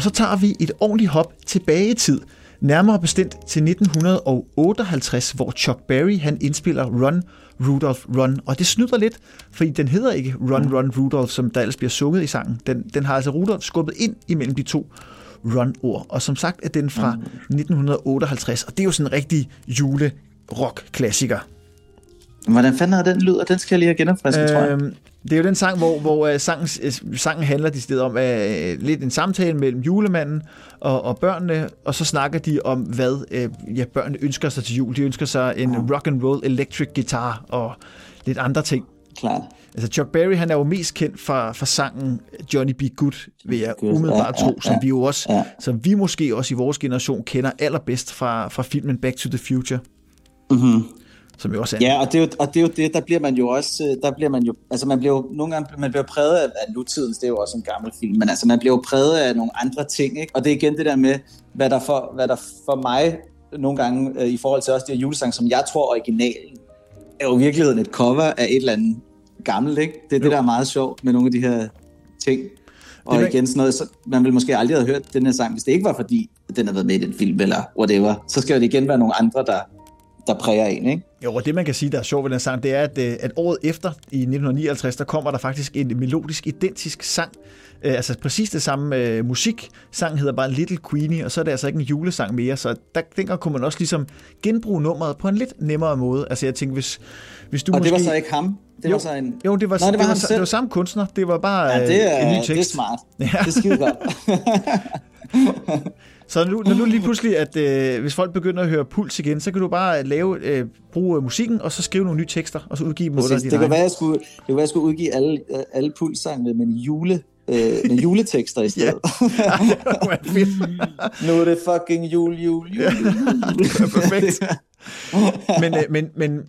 Og så tager vi et ordentligt hop tilbage i tid, nærmere bestemt til 1958, hvor Chuck Berry han indspiller Run, Rudolph, Run. Og det snyder lidt, fordi den hedder ikke Run, Run, Rudolph, som der ellers bliver sunget i sangen. Den, den har altså Rudolph skubbet ind imellem de to Run-ord. Og som sagt er den fra 1958, og det er jo sådan en rigtig jule-rock-klassiker. Hvordan fanden er den lyd, og den skal jeg lige have genopfrisket, tror jeg. Det er jo den sang, hvor, hvor uh, sangen, uh, sangen handler de steder om uh, lidt en samtale mellem julemanden og, og børnene, og så snakker de om, hvad uh, ja, børnene ønsker sig til jul. De ønsker sig en ja. rock and roll electric guitar og lidt andre ting. Klart. Altså Chuck Berry, han er jo mest kendt fra, fra sangen Johnny B. Good, vil jeg umiddelbart ja, ja, tro, som vi jo også, ja. som vi måske også i vores generation kender allerbedst fra, fra filmen Back to the Future. Mm-hmm. Som jo også er. Ja, og det, er jo, og det er jo det, der bliver man jo også, øh, der bliver man jo, altså man bliver jo, nogle gange, man bliver præget af, af nutidens, det er jo også en gammel film, men altså man bliver jo præget af nogle andre ting, ikke? Og det er igen det der med, hvad der for, hvad der for mig nogle gange, øh, i forhold til også de her julesange, som jeg tror originalen, er jo i virkeligheden et cover af et eller andet gammelt, ikke? Det er jo. det, der er meget sjovt med nogle af de her ting. Og det igen sådan noget, så man ville måske aldrig have hørt den her sang, hvis det ikke var fordi, den har været med i den film, eller whatever. Så skal det igen være nogle andre, der, der præger en, ikke? Jo, og det man kan sige, der er sjovt ved den sang, det er, at, øh, at året efter, i 1959, der kommer der faktisk en melodisk identisk sang, øh, altså præcis det samme øh, musik. Sangen hedder bare Little Queenie, og så er det altså ikke en julesang mere, så der, dengang kunne man også ligesom genbruge nummeret på en lidt nemmere måde. Altså jeg tænker, hvis, hvis du og måske... det var så ikke ham? Det jo, var så en... Jo, det var, Nå, det var, det, var, det var samme kunstner. Det var bare ja, det er, øh, en ny tekst. det er smart. Ja. Det er skide godt. så nu, når nu lige pludselig, at øh, hvis folk begynder at høre puls igen, så kan du bare lave, øh, bruge musikken, og så skrive nogle nye tekster, og så udgive dem under det kan, være, jeg skulle, det kan være, jeg skulle udgive alle, alle pulssangene med jule øh, med juletekster i stedet. ja, nu er det fucking jul, jul, jul. Ja, det er perfekt. men, øh, men, men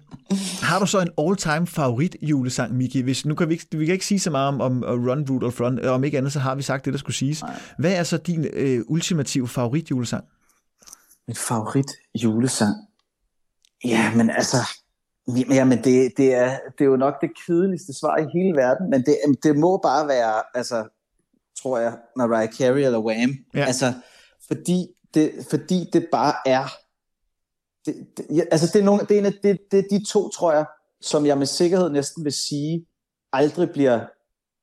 har du så en all-time favorit julesang, Miki? Hvis, nu kan vi, ikke, vi kan ikke sige så meget om, om Run, Rudolph, Run. Om ikke andet, så har vi sagt det, der skulle siges. Nej. Hvad er så din øh, ultimative favorit julesang? Min favorit julesang? Ja, men altså... Jamen, det, det, er, det er jo nok det kedeligste svar i hele verden, men det, det må bare være, altså, tror jeg, Mariah Carey eller Wham. Ja. Altså, fordi det, fordi det bare er det, det, altså det er, nogle, det, er en af, det, det er de to, tror jeg, som jeg med sikkerhed næsten vil sige, aldrig bliver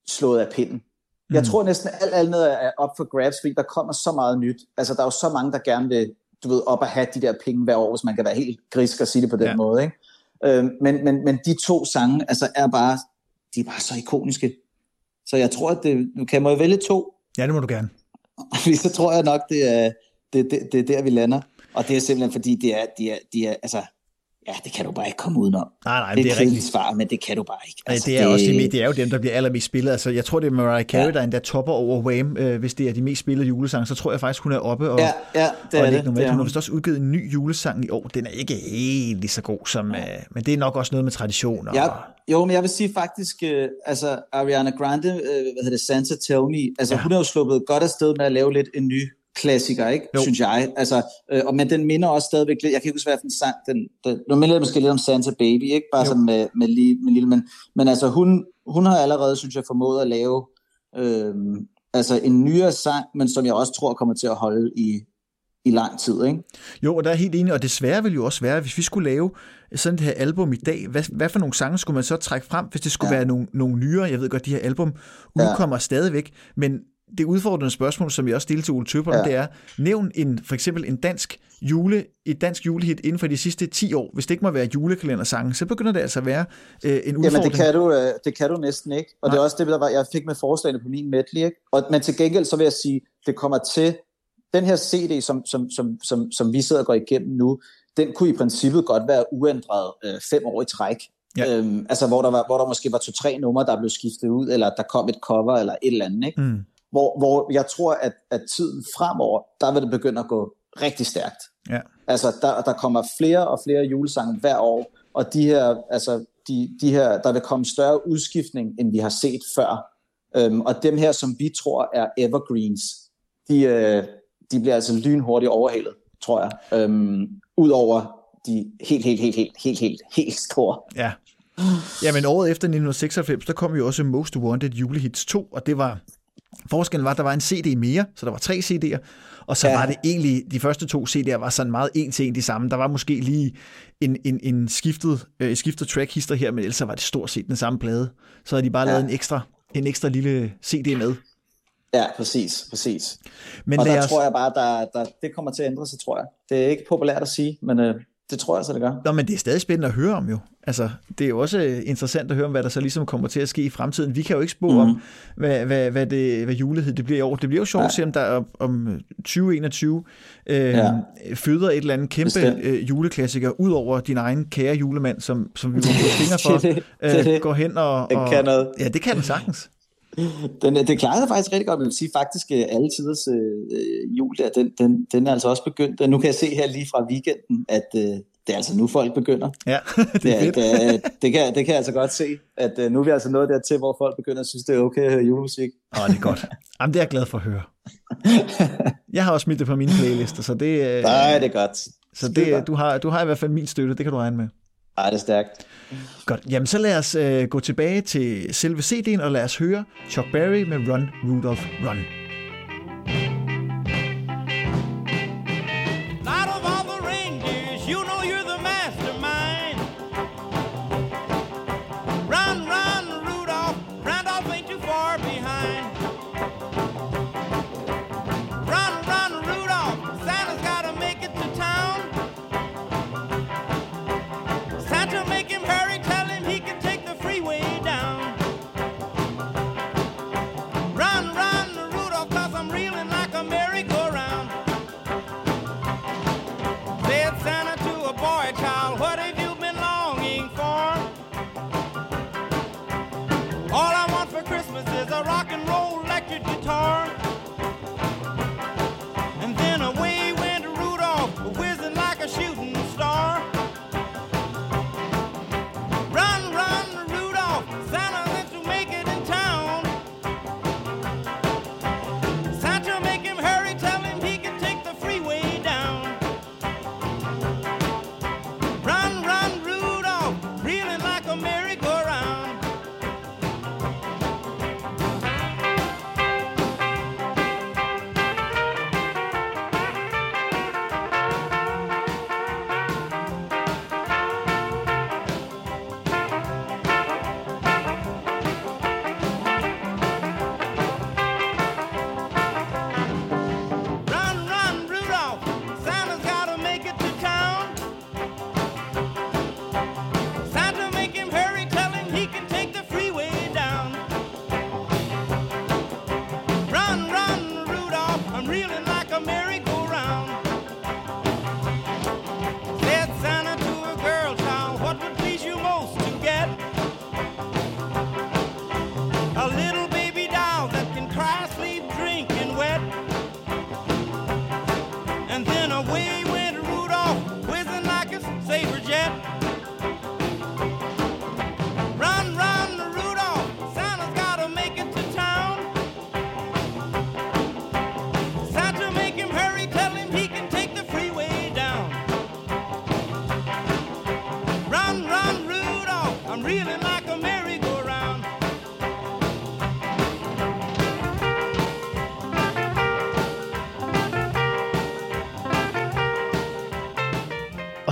slået af pinden. Mm. Jeg tror næsten alt andet er op for grabs, fordi der kommer så meget nyt. Altså der er jo så mange, der gerne vil, du ved, op at have de der penge hver år, hvis man kan være helt grisk og sige det på den ja. måde. Ikke? Øh, men, men, men de to sange altså, er bare, de er bare så ikoniske. Så jeg tror, at det, nu kan jeg vælge to. Ja, det må du gerne. så tror jeg nok, det er, det, det, det er der, vi lander. Og det er simpelthen fordi, det er, de er, de er, altså, ja, det kan du bare ikke komme udenom. Nej, nej, det er, det er rigtigt. svar, men det kan du bare ikke. Altså, det, er det... Også de, det er jo dem, der bliver allermest spillet. Altså, jeg tror, det er Mariah Carey, ja. der endda topper over Wham, øh, hvis det er de mest spillede julesange. Så tror jeg faktisk, hun er oppe og, ja, ja, det og er det. Nummer. Hun har vist også udgivet en ny julesang i år. Den er ikke helt lige så god som... Ja. Øh, men det er nok også noget med traditioner. Ja, jo, men jeg vil sige faktisk, øh, altså Ariana Grande, øh, hvad hedder det, Santa Tell Me, altså ja. hun har jo sluppet godt afsted med at lave lidt en ny klassiker, ikke? Jo. synes jeg. Altså, øh, og, men den minder også stadigvæk lidt, jeg kan ikke huske, hvad for en sang, den, den, den minder måske lidt om Santa Baby, ikke? Bare jo. sådan med, med, med, med lille, men, men altså hun, hun har allerede, synes jeg, formået at lave øh, altså en nyere sang, men som jeg også tror kommer til at holde i, i lang tid, ikke? Jo, og der er helt enig, og det svære vil jo også være, hvis vi skulle lave sådan et her album i dag, hvad, hvad for nogle sange skulle man så trække frem, hvis det skulle ja. være nogle, nogle nyere? Jeg ved godt, de her album udkommer ja. stadigvæk, men det udfordrende spørgsmål, som jeg også stillede til Ole Tøber, ja. det er, nævn en, for eksempel en dansk jule, et dansk julehit inden for de sidste 10 år. Hvis det ikke må være julekalendersange, så begynder det altså at være øh, en udfordring. Jamen det kan du, øh, det kan du næsten ikke. Og Nej. det er også det, der var, jeg fik med forslagene på min medley. Ikke? Og, men til gengæld så vil jeg sige, det kommer til, den her CD, som, som, som, som, som vi sidder og går igennem nu, den kunne i princippet godt være uændret øh, fem år i træk. Ja. Øhm, altså hvor der, var, hvor der måske var to-tre numre, der blev skiftet ud, eller der kom et cover, eller et eller andet. Ikke? Mm hvor, hvor jeg tror, at, at tiden fremover, der vil det begynde at gå rigtig stærkt. Ja. Altså, der, der kommer flere og flere julesange hver år, og de her, altså, de, de her, der vil komme større udskiftning, end vi har set før. Øhm, og dem her, som vi tror er evergreens, de, øh, de bliver altså lynhurtigt overhalet, tror jeg. Øhm, Udover de helt, helt, helt, helt, helt, helt, helt store. Ja. Ja, men året efter 1996, der kom jo også Most Wanted Julehits 2, og det var Forskellen var, at der var en CD mere, så der var tre CD'er, og så ja. var det egentlig, de første to CD'er var sådan meget en til en de samme. Der var måske lige en, en, en skiftet, øh, skiftet track hister her, men ellers var det stort set den samme plade. Så havde de bare ja. lavet en ekstra, en ekstra lille CD med. Ja, præcis, præcis. Men og der os... tror jeg bare, der, der, det kommer til at ændre sig, tror jeg. Det er ikke populært at sige, men øh, det tror jeg så, det gør. Nå, men det er stadig spændende at høre om jo. Altså, det er jo også øh, interessant at høre om, hvad der så ligesom kommer til at ske i fremtiden. Vi kan jo ikke spå mm. om, hvad, hvad, hvad, det, hvad julehed det bliver i år. Det bliver jo sjovt at se, om der om 2021 øh, ja. føder et eller andet kæmpe øh, juleklassiker, ud over din egen kære julemand, som, som vi må fingre for, øh, går hen og, og... Det kan noget. Ja, det kan den sagtens. Den, det klarede faktisk rigtig godt. Jeg vil sige faktisk, at alle tiders øh, jul der, den, den, den er altså også begyndt. Nu kan jeg se her lige fra weekenden, at øh, det er altså nu folk begynder. Ja, det er det, det, det, kan, det kan jeg altså godt se, at øh, nu er vi altså nået dertil, hvor folk begynder at synes, det er okay at høre julemusik. Åh, oh, det er godt. Jamen, det er jeg glad for at høre. Jeg har også smidt det på mine playlister, så det... Øh, Nej, det er godt. Så det, du, har, du har i hvert fald min støtte, det kan du regne med. Ej, det er stærkt. Godt, jamen så lad os øh, gå tilbage til selve CD'en, og lad os høre Chuck Berry med Run, Rudolph, Run.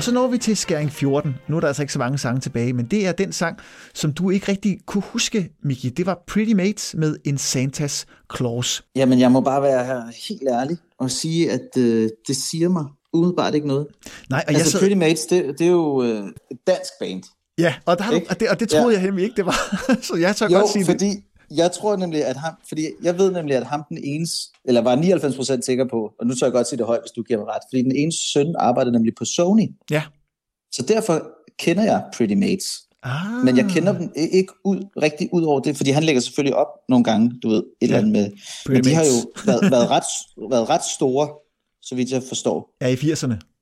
Så når vi til skæring 14. Nu er der altså ikke så mange sange tilbage, men det er den sang, som du ikke rigtig kunne huske, Miki. Det var Pretty Mates med En Santas Claus. Jamen, jeg må bare være helt ærlig og sige, at øh, det siger mig umiddelbart ikke noget. Nej, og altså, jeg så... Pretty Mates, det, det er jo øh, et dansk band. Ja, og, der har du, og, det, og det troede ja. jeg nemlig ikke, det var. så jeg tør jo, godt sige fordi, det. Jeg tror nemlig, at ham, fordi jeg ved nemlig, at ham den ene, eller var 99% sikker på, og nu tør jeg godt sige det højt, hvis du giver mig ret, fordi den ene søn arbejdede nemlig på Sony. Ja. Så derfor kender jeg Pretty Mates. Ah. Men jeg kender dem ikke ud, rigtig ud over det, fordi han lægger selvfølgelig op nogle gange, du ved, et ja. eller andet med. Pretty men de mates. har jo været, været, ret, været ret store, så vidt jeg forstår. Ja, i 80'erne.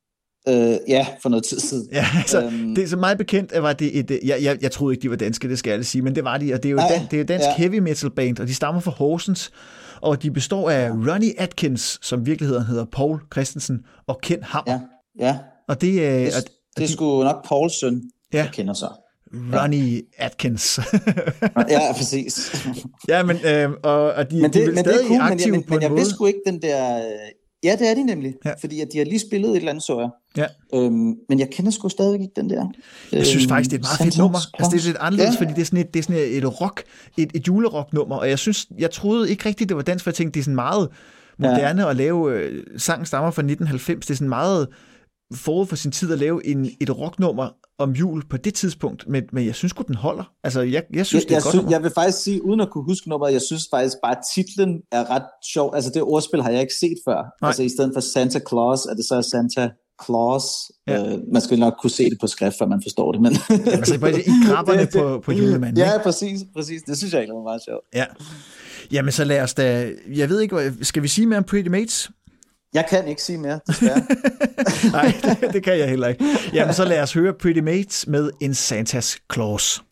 Øh, ja, for noget tid siden. Ja, altså, øhm, det er så meget bekendt, at var det et, jeg, jeg, jeg troede ikke, de var danske, det skal jeg sige, men det var de, og det er jo nej, dan, det er dansk ja. heavy metal band, og de stammer fra Horsens, og de består af Ronnie Atkins, som virkeligheden hedder Paul Christensen, og Ken Hammer. Ja, ja. Og det, er, det, det er sgu nok Pauls søn, ja. jeg kender så. Ronnie Atkins. ja, præcis. ja, men, øh, og, og de, men det, de er men stadig det er cool, aktive men jeg, men, på men en jeg måde. vidste sgu ikke den der... Ja, det er de nemlig. Ja. Fordi at de har lige spillet et eller andet, så jeg. Ja. Øhm, men jeg kender sgu stadigvæk ikke den der. Jeg synes øhm, faktisk, det er et meget fedt nummer. Altså, det er lidt anderledes, Ja. fordi det er sådan et, det er sådan et rock, et, et julerock-nummer, og jeg synes, jeg troede ikke rigtigt, det var dansk, for jeg tænkte, det er sådan meget moderne ja. at lave, øh, sangen stammer fra 1990, det er sådan meget forud for sin tid at lave en, et rocknummer om jul på det tidspunkt, men, men jeg synes godt den holder. Altså, jeg, jeg synes, Jeg, det er jeg, godt synes, jeg vil faktisk sige, uden at kunne huske nummeret, jeg synes faktisk bare, at titlen er ret sjov. Altså det ordspil har jeg ikke set før. Nej. Altså i stedet for Santa Claus, er det så Santa Claus. Ja. Øh, man skal nok kunne se det på skrift, før man forstår det. Men Altså, bare i det- på, på julemanden. Ja, ikke? præcis, præcis. Det synes jeg egentlig var meget sjovt. Ja. Jamen, så lad os da... Jeg ved ikke, skal vi sige mere om Pretty Mates? Jeg kan ikke sige mere, desværre. Nej, det, det kan jeg heller ikke. Jamen, så lad os høre Pretty Mates med en Santa's Claus.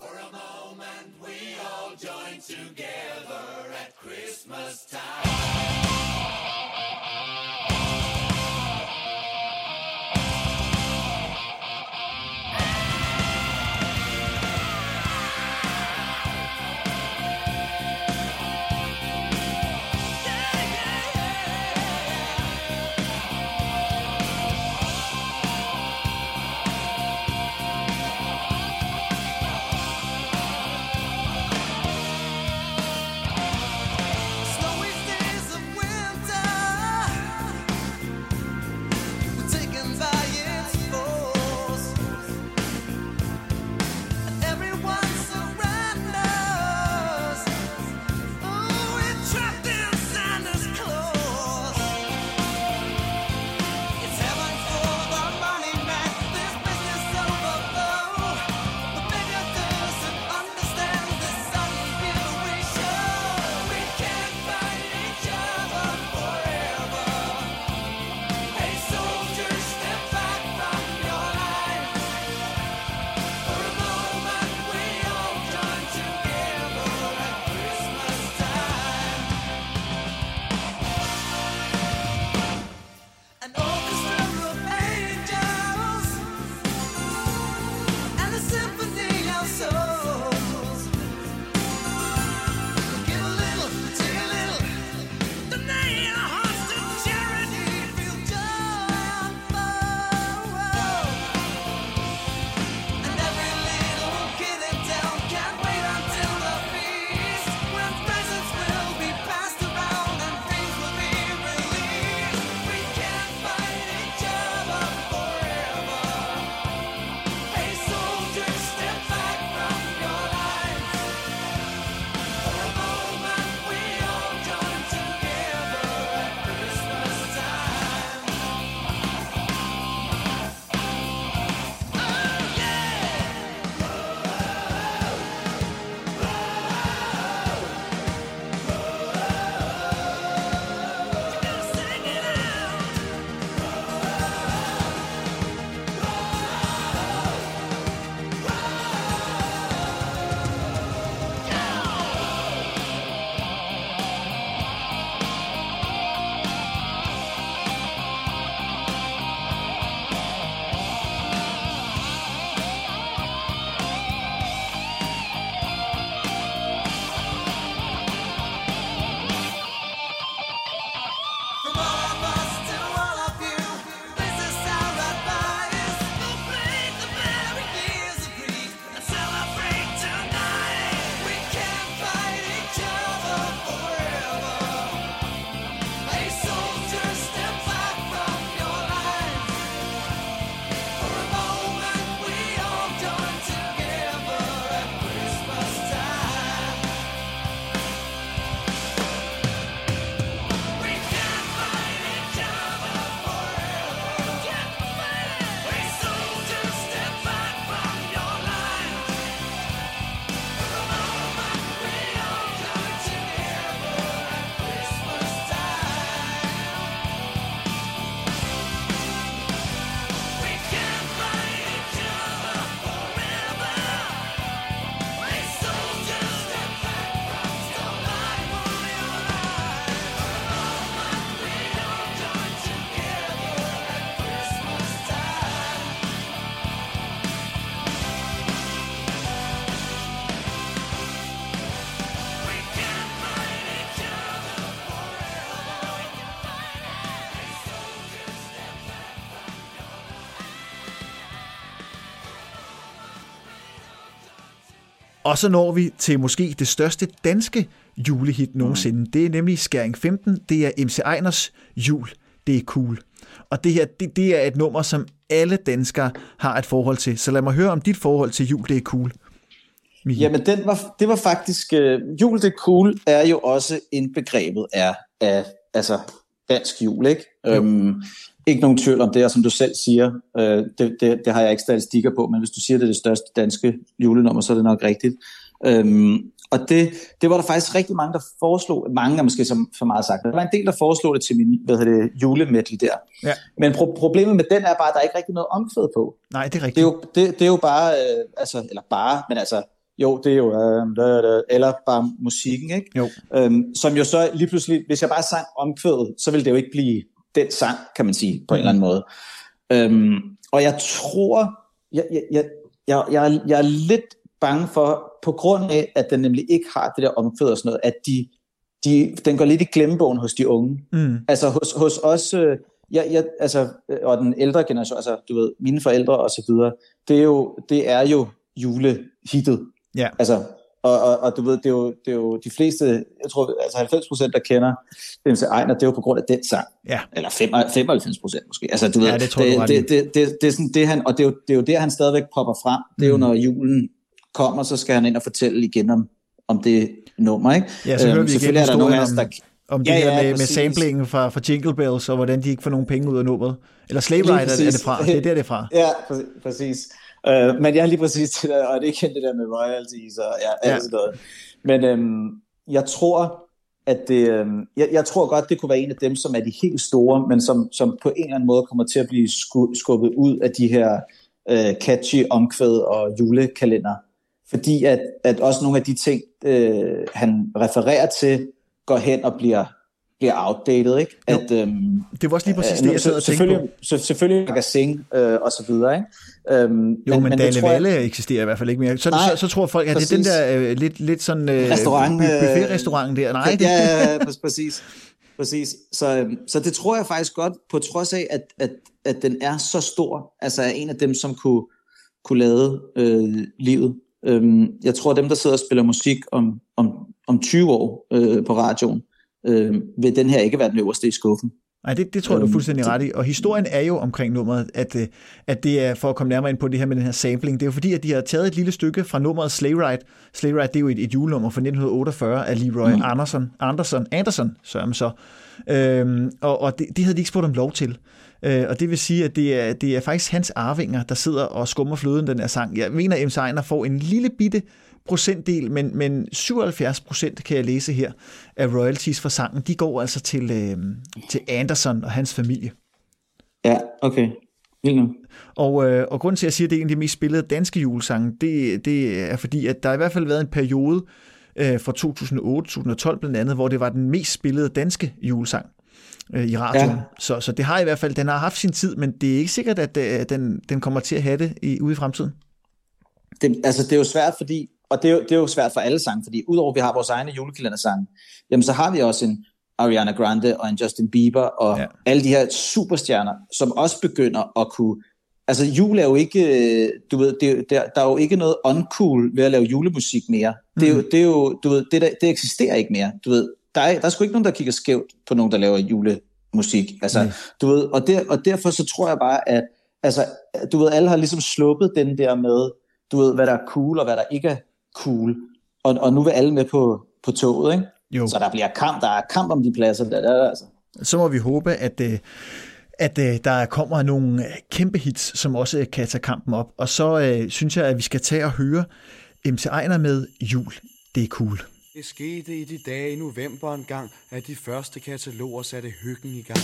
Og så når vi til måske det største danske julehit nogensinde. Mm. Det er nemlig Skæring 15. Det er MC Einers Jul. Det er cool. Og det her, det, det er et nummer, som alle danskere har et forhold til. Så lad mig høre om dit forhold til Jul. Det er cool. Michael. Jamen, den var, det var faktisk... Uh, jul, det er cool, er jo også indbegrebet af, af altså, dansk jul, ikke? Um, ikke nogen tvivl om det, og som du selv siger, øh, det, det, det har jeg ikke statistikker på, men hvis du siger, det er det største danske julenummer, så er det nok rigtigt. Um, og det, det var der faktisk rigtig mange, der foreslog, mange er måske som for meget sagt, der var en del, der foreslog det til min hvad hedder det, julemetal der. Ja. Men pro- problemet med den er bare, at der er ikke rigtig noget omkvæd på. Nej, det er rigtigt. Det er jo, det, det er jo bare, øh, altså, eller bare, men altså, jo, det er jo, øh, eller bare musikken, ikke? Jo. Øhm, som jo så lige pludselig, hvis jeg bare sang omkvædet, så ville det jo ikke blive den sang, kan man sige, på en eller anden måde. Øhm, og jeg tror, jeg, jeg, jeg, jeg, jeg, jeg er lidt bange for, på grund af, at den nemlig ikke har det der omkvæd og sådan noget, at de, de, den går lidt i glemmebogen hos de unge. Mm. Altså hos, hos os, øh, jeg, jeg, altså, øh, og den ældre generation, altså du ved, mine forældre og så videre, det er jo, det er jo julehittet. Ja. Altså, og, og, og du ved, det er, jo, det er jo de fleste, jeg tror, altså 90 procent, der kender MC Ejner, det er jo på grund af den sang. Ja. Eller 95 procent måske. Altså, du ja, ved, det, tror det, du det, det, det, det, er sådan det, han, og det er, jo, det er jo der, han stadigvæk popper frem. Det er jo, mm. når julen kommer, så skal han ind og fortælle igen om, om det nummer, ikke? Ja, så øhm, hører vi igen er der nogle af os, der... Om, det ja, her ja, med, med samplingen fra, fra Jingle Bells, og hvordan de ikke får nogen penge ud af nummeret. Eller Slave Ride er det fra. Det er der, det er fra. Ja, præcis. Uh, men jeg har lige præcis det der, og det er kendt det der med royalties og ja, ja. alt sådan noget. Men øhm, jeg tror, at det, øhm, jeg, jeg tror godt, det kunne være en af dem, som er de helt store, men som, som på en eller anden måde kommer til at blive sku, skubbet ud af de her øh, catchy omkvæd og julekalender. Fordi at, at også nogle af de ting, øh, han refererer til, går hen og bliver bliver outdated, ikke? At, øhm, det var også lige præcis øh, det, jeg sad og tænkte på. Så, selvfølgelig magasin øh, og så videre, ikke? Øhm, jo, men, men Dale Valle jeg... eksisterer i hvert fald ikke mere. Så, nej, så, så tror folk, at det er den der øh, lidt, lidt sådan øh, Restaurant, buffet-restaurant der. Nej, det... Ja, ja, præcis. præcis. Så, øhm, så det tror jeg faktisk godt, på trods af, at, at, at den er så stor, altså er en af dem, som kunne, kunne lade øh, livet. Øhm, jeg tror, at dem, der sidder og spiller musik om, om, om 20 år øh, på radioen, øh, vil den her ikke være den øverste i skuffen. Nej, det, det tror jeg, du er øhm, fuldstændig ret i. Og historien er jo omkring nummeret, at, øh, at det er, for at komme nærmere ind på det her med den her sampling, det er jo fordi, at de har taget et lille stykke fra nummeret Sleigh Ride. Sleigh Ride, det er jo et, et julenummer fra 1948 af Leroy mm. Anderson, Anderson, Anderson, så så. Øhm, og og det, det havde de ikke spurgt om lov til. Øh, og det vil sige, at det er, det er faktisk hans arvinger, der sidder og skummer fløden den her sang. Jeg mener, at M. Får en lille bitte procentdel, men, men 77 procent kan jeg læse her af royalties for sangen, de går altså til, øh, til Anderson og hans familie. Ja, okay. Og, øh, og grunden til, at jeg siger, at det er en af de mest spillede danske julesange, det, det er fordi, at der har i hvert fald været en periode øh, fra 2008-2012 blandt andet, hvor det var den mest spillede danske julesang øh, i radioen. Ja. Så, så det har i hvert fald, den har haft sin tid, men det er ikke sikkert, at øh, den, den kommer til at have det i, ude i fremtiden. Det, altså, det er jo svært, fordi og det er, jo, det er jo svært for alle sange, fordi udover at vi har vores egne julekalendersange, jamen så har vi også en Ariana Grande og en Justin Bieber og ja. alle de her superstjerner, som også begynder at kunne... Altså jul er jo ikke, du ved, det, der, der er jo ikke noget uncool ved at lave julemusik mere. Det er jo, mm. det er jo du ved, det, der, det eksisterer ikke mere. Du ved, der er, der er sgu ikke nogen, der kigger skævt på nogen, der laver julemusik. Altså, mm. du ved, og, der, og derfor så tror jeg bare, at altså, du ved, alle har ligesom sluppet den der med, du ved, hvad der er cool og hvad der ikke er cool. Og, og nu vil alle med på, på toget, ikke? Jo. Så der bliver kamp, der er kamp om de pladser, der, der, altså. Så må vi håbe, at, øh, at øh, der kommer nogle kæmpe hits, som også kan tage kampen op. Og så øh, synes jeg, at vi skal tage og høre MC Ejner med Jul. Det er cool. Det skete i de dage i november en gang, at de første kataloger satte hyggen i gang.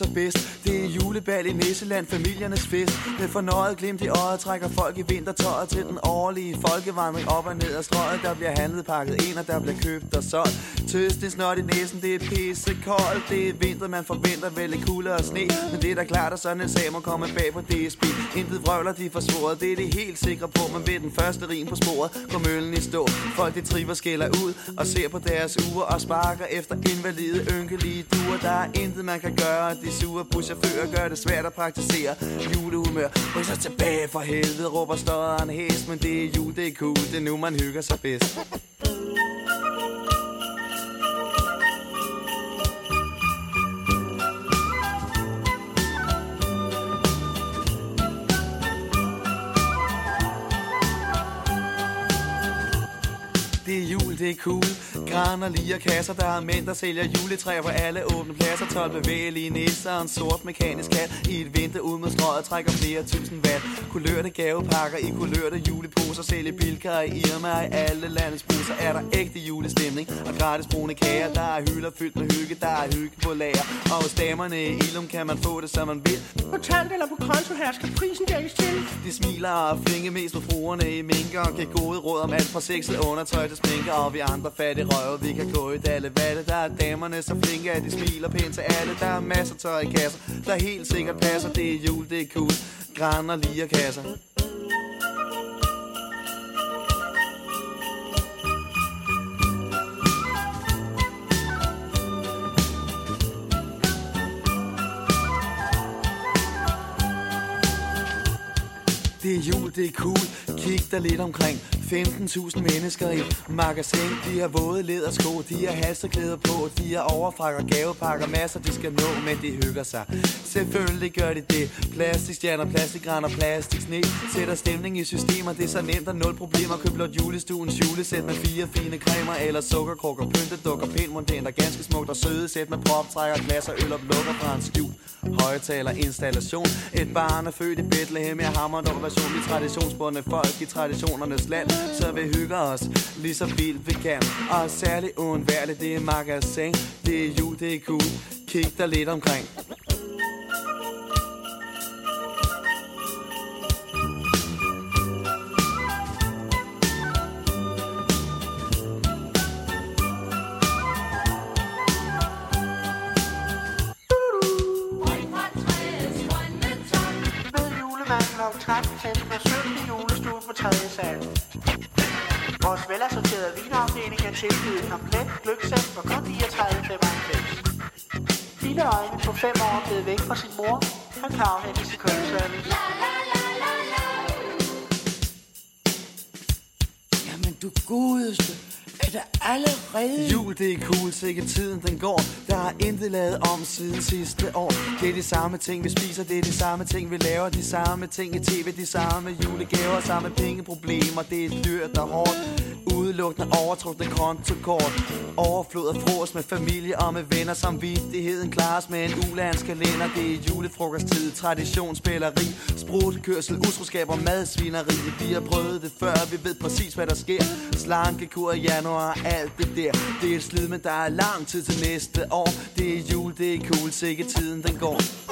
Man julebal i Nisseland, familiernes fest. Med fornøjet glimt i øjet trækker folk i vintertøjet Til den årlige folkevandring op og ned ad strøget. Der bliver handlet pakket ind, og der bliver købt og solgt. Tøst, det snot i næsen, det er pisse koldt Det er vinter, man forventer vel i kulde og sne. Men det er da klart, at sådan en sag må komme bag på DSB Intet vrøvler, de forsvoret, det er det helt sikre på Men ved den første rim på sporet, går møllen i stå. Folk de triver skælder ud og ser på deres uger Og sparker efter invalide, ynkelige duer. Der er intet man kan gøre, de sure buschauffører gør det svært at praktisere. Julehumør, ryk så tilbage for helvede, råber støren hæs Men det er jul, det er cool, det er nu man hygger sig bedst. Det er jul, det er cool Graner, lige kasser, der er mænd, der sælger juletræer på alle åbne pladser. 12 bevægelige nisser og en sort mekanisk kat I et vinter ud med strøget trækker flere tusind watt. Kulørte gavepakker i kulørte juleposer. Sælger bilker i Irma i alle landets busser Er der ægte julestemning. Og gratis brune kager Der er hylder fyldt med hygge, der er hygge på lager. Og hos damerne i Ilum kan man få det, som man vil. Kontant eller på konto her skal prisen dækkes til. De smiler og flinke mest med fruerne i minker. Og giver gode råd om alt fra sexet undertøj til sminker Og vi andre fattige røve, vi kan gå i dalle valle Der er damerne så flinke, at de smiler pænt til alle Der er masser tøj i kasser, der helt sikkert passer Det er jul, det er cool, graner lige kasser Det er jul, det er cool. Kig dig lidt omkring. 15.000 mennesker i magasin. De har våde ledersko, de har halserklæder på. De har overfrakker, gavepakker, masser de skal nå, men de hygger sig. Selvfølgelig gør de det. Plastikstjerner, plastikgrænder, plastik sne. Sætter stemning i systemer, det er så nemt og nul problemer. Køb blot julestuens julesæt med fire fine cremer eller sukkerkrukker. Pyntet dukker pænt ganske smukt og søde sæt med proptrækker, glas og øl og lukker fra en skjul. Højtaler installation. Et barn er født i Bethlehem, jeg hammer en version i traditionsbundne folk i traditionernes land. Så vi hygger os lige så vildt vi kan. Og særligt uundværligt, det er magasin. Det er jul, det er cool. Kig dig lidt omkring. Vinafdeling er komplet gløggsæt for kun 39,95. Lille øjne på 5 år blevet væk fra sin mor. Han kan afhentes i kundeservice. Jamen du godeste, er der allerede... Jul, det er cool, sikke tiden den går. Der er intet lavet om siden sidste år. Det er de samme ting, vi spiser, det er de samme ting, vi laver. De samme ting i tv, de samme julegaver Samme pengeproblemer, det er dyrt og hårdt. Udelukkende overtrukne kontokort Overflod af frokost med familie og med venner. Samvittigheden klares med en ulandskalender Det er julefrokosttid, traditionsspilleri. Sprutkørsel, utroskab og madsvineri. Vi har prøvet det før, vi ved præcis hvad der sker. Slankekur i januar, alt det der. Det er et slid, men der er lang tid til næste år. Det er jul, det er cool, sikke tiden den går.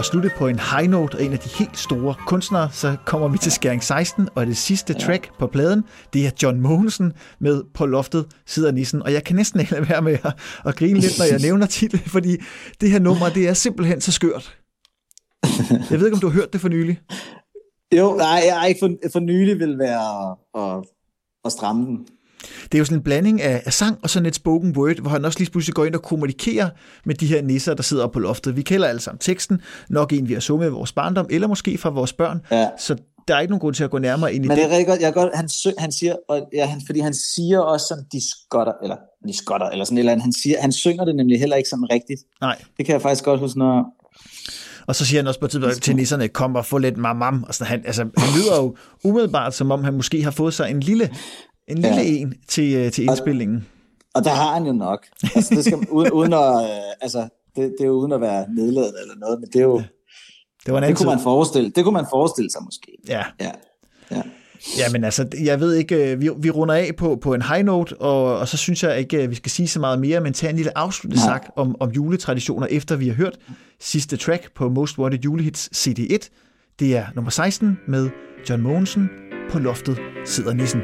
At slutte på en high note og en af de helt store kunstnere, så kommer vi til skæring 16, og det sidste track på pladen, det er John Mogensen med På loftet sidder nissen. Og jeg kan næsten ikke lade være med at, at grine lidt, når jeg nævner titlen, fordi det her nummer, det er simpelthen så skørt. Jeg ved ikke, om du har hørt det for nylig. Jo, nej, jeg ikke for, for nylig vil være at, at stramme den. Det er jo sådan en blanding af, af sang og sådan et spoken word, hvor han også lige pludselig går ind og kommunikerer med de her nisser, der sidder oppe på loftet. Vi kender alle sammen teksten, nok en vi har sunget i vores barndom, eller måske fra vores børn. Ja. Så der er ikke nogen grund til at gå nærmere ind i Men det. det er rigtig godt, jeg godt han, han siger, og, ja, han, fordi han siger også sådan, de skotter, eller de skotter, eller sådan et eller andet. Han, siger, han synger det nemlig heller ikke sådan rigtigt. Nej. Det kan jeg faktisk godt huske, når... Og så siger han også på et tidspunkt til nisserne, kom og få lidt mamam. Og sådan, han, altså, han lyder jo umiddelbart, som om han måske har fået sig en lille, en lille Ja. en til, øh, til indspillingen. Og der har han jo nok. Altså, det skal, uden, uden at, øh, altså, det, det er jo uden at være nedladende eller noget, men det er jo, Det var en det kunne man forestille, det kunne man forestille sig måske. Ja. Ja. ja. Ja, men altså, jeg ved ikke, øh, vi, vi runder af på, på en high note, og, og så synes jeg ikke, at vi skal sige så meget mere, men tage en lille afsluttende sak om, om juletraditioner, efter vi har hørt sidste track på Most Wanted Julehits CD1. Det er nummer 16 med John Mogensen. På loftet sidder nissen.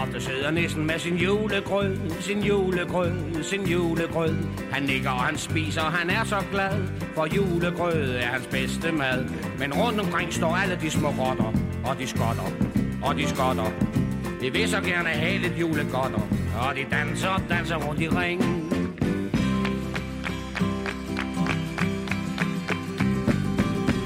Loftet sidder nissen med sin julegrød, sin julegrød, sin julegrød. Han nikker og han spiser, han er så glad, for julegrød er hans bedste mad. Men rundt omkring står alle de små rotter, og de skotter, og de skotter. De vil så gerne have lidt julegodter, og de danser og danser rundt i ringen.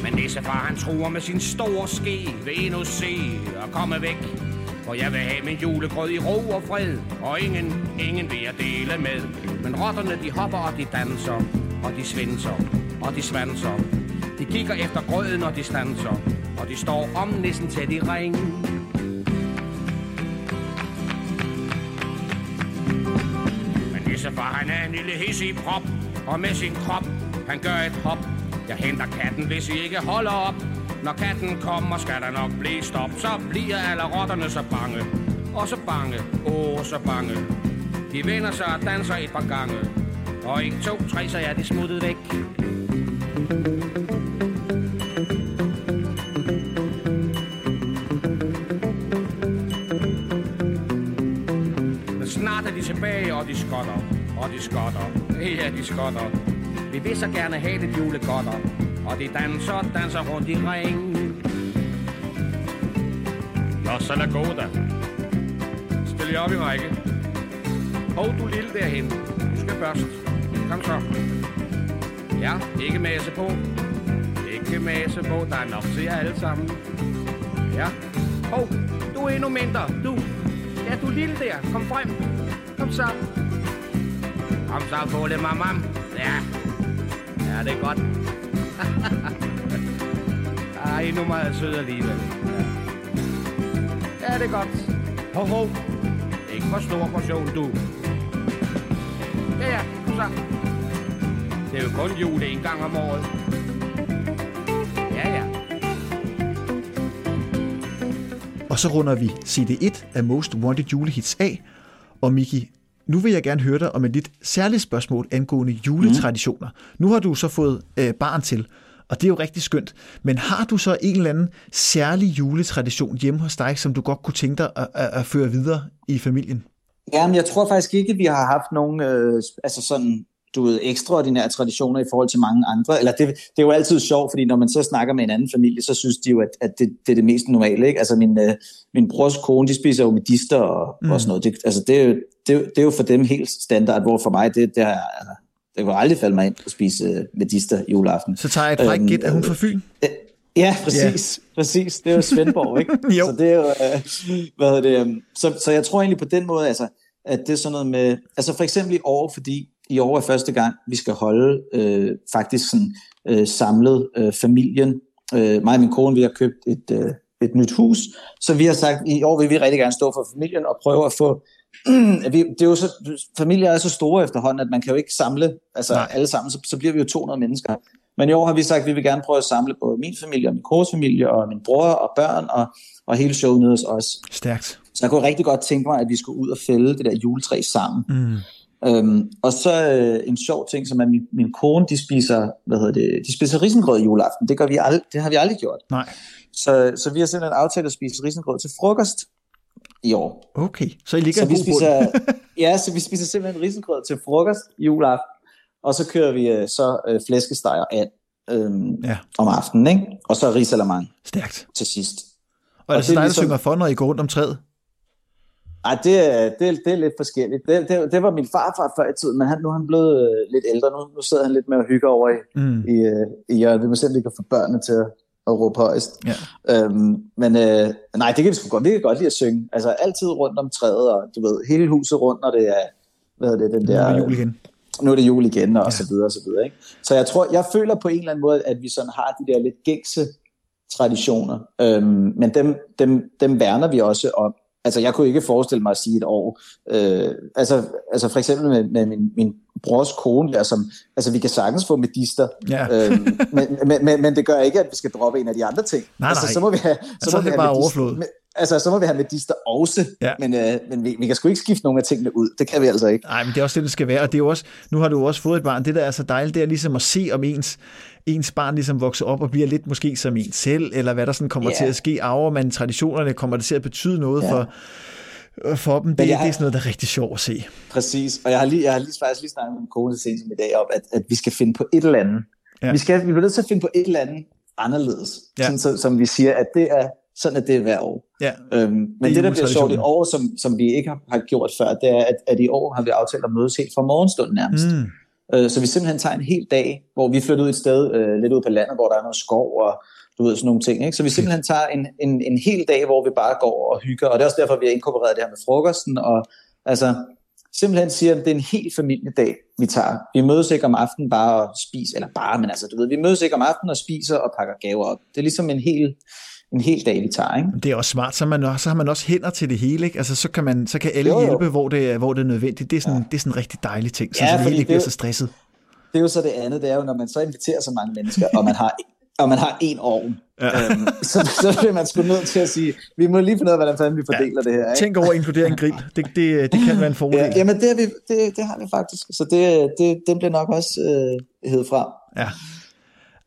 Men nissefar han truer med sin store ske Vil endnu se og komme væk for jeg vil have min julegrød i ro og fred Og ingen, ingen vil jeg dele med. Men rotterne de hopper og de danser Og de svinser og de svanser. De kigger efter grøden og de stanser Og de står om næsten til i ring Men nissefar han er en lille hissig prop Og med sin krop han gør et hop. Jeg henter katten hvis I ikke holder op. Når katten kommer skal der nok blive stop. Så bliver alle rotterne så bange. Og så bange, åh så bange. De vender sig og danser et par gange. Og ikke to, tre, så er de smuttet væk. Men snart er de tilbage, og de skotter, og de skotter, ja, de skotter. Vi vil så gerne have det julegodter, og de danser, danser rundt i ring. Nå, så lad gå da. Stil jer op i række. Hov, du lille derhen. Du skal først. Kom så. Ja, ikke mase på. Ikke mase på. Der er nok til jer alle sammen. Ja. Hov, du er endnu mindre. Du. Ja, du lille der. Kom frem. Kom så. Kom så, få lidt mamam. Ja. Ja, det er godt. Ej, endnu meget sød alligevel. Ja. det er godt. Hov, hov. Ikke for stor portion, du. Ja, ja, kom så. Det er jo kun jul en gang om året. Ja, ja. Og så runder vi CD1 af Most Wanted Julehits af. Og Miki, nu vil jeg gerne høre dig om et lidt særligt spørgsmål angående juletraditioner. Mm. Nu har du så fået øh, barn til, og det er jo rigtig skønt. Men har du så en eller anden særlig juletradition hjemme hos dig, som du godt kunne tænke dig at, at, at føre videre i familien? Jamen, jeg tror faktisk ikke, at vi har haft nogen øh, altså sådan, du ved, ekstraordinære traditioner i forhold til mange andre. Eller det, det er jo altid sjovt, fordi når man så snakker med en anden familie, så synes de jo, at, at det, det er det mest normale. Ikke? Altså min, øh, min brors kone, de spiser jo medister og, mm. og sådan noget. Det, altså det er, jo, det, er det er jo for dem helt standard, hvor for mig, det, det, har, altså, det kunne aldrig falde mig ind at spise øh, medister juleaften. Så tager jeg et fræk Øhm, gæt, at hun fra Fyn. Ja, præcis. Yeah. præcis. Det er jo Svendborg, ikke? Jo. Så det er jo, øh, hvad hedder det, øhm, så, så jeg tror egentlig på den måde, altså, at det er sådan noget med, altså for eksempel i år, fordi i år er første gang, vi skal holde øh, faktisk sådan øh, samlet øh, familien. Øh, mig og min kone, vi har købt et, øh, et nyt hus, så vi har sagt, i år vil vi rigtig gerne stå for familien og prøve at få vi, det er jo så, familier er så store efterhånden, at man kan jo ikke samle altså Nej. alle sammen, så, så bliver vi jo 200 mennesker. Men i år har vi sagt, at vi vil gerne prøve at samle både min familie og min kones familie og min bror og børn og, og hele showet nede hos os. Stærkt. Så jeg kunne rigtig godt tænke mig, at vi skulle ud og fælde det der juletræ sammen. Mm. Øhm, og så øh, en sjov ting, som er min, min kone, de spiser, hvad hedder det, de spiser risengrød juleaften. Det, gør vi ald- det har vi aldrig gjort. Nej. Så, så vi har simpelthen aftalt at spise risengrød til frokost i år. Okay, så I ligger Så vi spiser, ja, så vi spiser simpelthen risengrød til frokost juleaften, og så kører vi øh, så øh, flæskesteg og and øhm, Ja. om aftenen, ikke? og så risalamang Stærkt. til sidst. Og er Og det så det er dig, der ligesom- synger for, når I går rundt om træet? Ej, det, er- det, er- det er lidt forskelligt. Det, det, det var min farfar før i tiden, men han, nu er han blevet øh, lidt ældre. Nu, nu sidder han lidt med at hygge over i, Mm. i, øh, i hjørnet. Vi må se, om vi kan få børnene til at, at råbe højst. Ja. Øhm, men øh, nej, det kan vi sgu godt. Vi kan godt lide at synge. Altså altid rundt om træet, og du ved, hele huset rundt, når det er, hvad hedder det, den Nu der... er det jul igen. nu er det jul igen, og ja. så videre, og så videre. Ikke? Så jeg tror, jeg føler på en eller anden måde, at vi sådan har de der lidt gængse traditioner, øhm, men dem, dem, dem værner vi også om. Altså, jeg kunne ikke forestille mig at sige et år. Øh, altså, altså, for eksempel med, med min, min brors kone der, som, altså, vi kan sagtens få medister, Ja. øhm, men, men, men, men det gør ikke, at vi skal droppe en af de andre ting. Nej, altså, nej. så må vi have, så er må vi det have bare overflod. med- Altså, så må vi have medister også, Ja. men, øh, men vi, vi kan sgu ikke skifte nogle af tingene ud. Det kan vi altså ikke. Nej, men det er også det, det skal være. Og det er jo også, nu har du også fået et barn. Det, der er så dejligt, det er ligesom at se, om ens, ens barn ligesom vokser op og bliver lidt måske som en selv, eller hvad der sådan kommer Ja. til at ske. Arver man traditionerne, kommer det til at betyde noget Ja. for, for dem. Det, jeg- det er sådan noget, der er rigtig sjovt at se. Præcis, og jeg har lige, jeg har lige faktisk lige snakket med min kone som i dag om, at, at vi skal finde på et eller andet. Ja. Vi, skal, vi bliver nødt til at finde på et eller andet anderledes, ja. sådan, så, som vi siger, at det er sådan, at det er hver år. Ja, Øhm, men det, det der bliver sjovt i år, som, som vi ikke har, har gjort før, det er, at, at i år har vi aftalt at mødes helt fra morgenstunden nærmest. mm, Øh, så vi simpelthen tager en hel dag, hvor vi flytter ud et sted øh, lidt ud på landet, hvor der er noget skov og du ved, sådan nogle ting. Ikke? Så vi simpelthen tager en, en, en hel dag, hvor vi bare går og hygger. Og det er også derfor, vi har inkorporeret det her med frokosten. Og altså, simpelthen siger, at det er en helt familiedag, vi tager. Vi mødes ikke om aftenen bare og spiser, eller bare, men altså, du ved, vi mødes ikke om aftenen og spiser og pakker gaver op. Det er ligesom en hel, en hel dag, vi tager. Ikke? det er også smart, så, man, så har man også hænder til det hele. Ikke? Altså, så, kan man, så kan alle Jo, jo. hjælpe, hvor det, er, hvor det er nødvendigt. Det er sådan, ja. det er sådan en rigtig dejlig ting, så, Ja, så det hele ikke er bliver så stresset. Det er jo så det andet, det er jo, når man så inviterer så mange mennesker, og man har, og man har en ovn, Ja. ja. øhm, så, så bliver man sgu nødt til at sige, vi må lige finde ud af, hvordan fanden vi fordeler ja. det her. Ikke? Tænk over at inkludere en grill. Det, det, det kan være en fordel. Ja, jamen det, er vi, det, det har vi faktisk, så det, det, den bliver nok også øh, hed frem. Ja.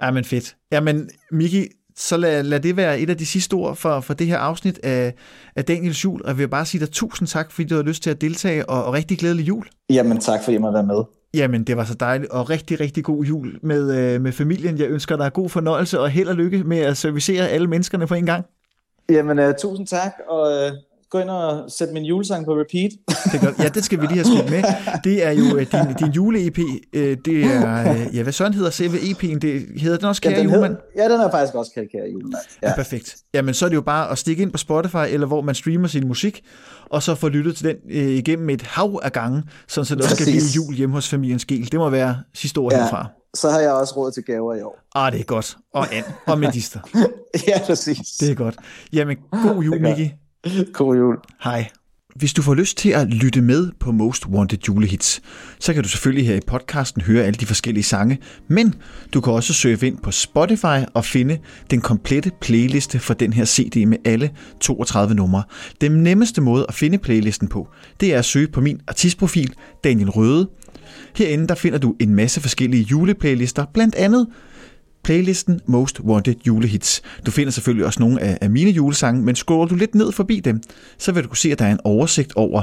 ja, men fedt. Jamen, Miki, så lad, lad det være et af de sidste ord for, for det her afsnit af, af Daniels jul. Og jeg vil bare sige dig tusind tak, fordi du har lyst til at deltage, og, og rigtig glædelig jul. Jamen tak, fordi jeg måtte være med. Jamen, det var så dejligt, og rigtig, rigtig god jul med, øh, med familien. Jeg ønsker dig god fornøjelse og held og lykke med at servicere alle menneskerne på en gang. Jamen øh, tusind tak, og øh, gå ind og sæt min julesang på repeat. Det gør, ja, det skal vi lige have skilt med. Det er jo øh, din, din jule-EP. Øh, det er, øh, ja, hvad sådan hedder selve EP'en? Det hedder den også, Ja, Kære den julemand? hed, ja, den er faktisk også kaldt Kære julemand. Ja. Ja. Perfekt. Jamen, så er det jo bare at stikke ind på Spotify, eller hvor man streamer sin musik, og så få lyttet til den øh, igennem et hav af gange, sådan så det også skal blive jul hjemme hos familien Skel. Det må være sidste ord ja. Ja. herfra. Så har jeg også råd til gaver i år. Ah, det er godt. Og and, og medister. ja, præcis. Det er godt. Jamen, god jul. Miki. God jul. Hej. Hvis du får lyst til at lytte med på Most Wanted julehits, så kan du selvfølgelig her i podcasten høre alle de forskellige sange, men du kan også søge ind på Spotify og finde den komplette playliste for den her CD med alle 32 numre. Den nemmeste måde at finde playlisten på, det er at søge på min artistprofil, Daniel Røde. Herinde der finder du en masse forskellige juleplaylister, blandt andet playlisten Most Wanted julehits. Du finder selvfølgelig også nogle af, af mine julesange, men scroller du lidt ned forbi dem, så vil du kunne se, at der er en oversigt over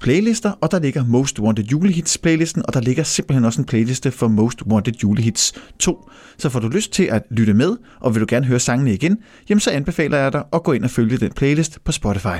playlister, og der ligger Most Wanted julehits playlisten, og der ligger simpelthen også en playliste for Most Wanted julehits 2. Så får du lyst til at lytte med, og vil du gerne høre sangene igen, jamen så anbefaler jeg dig at gå ind og følge den playlist på Spotify.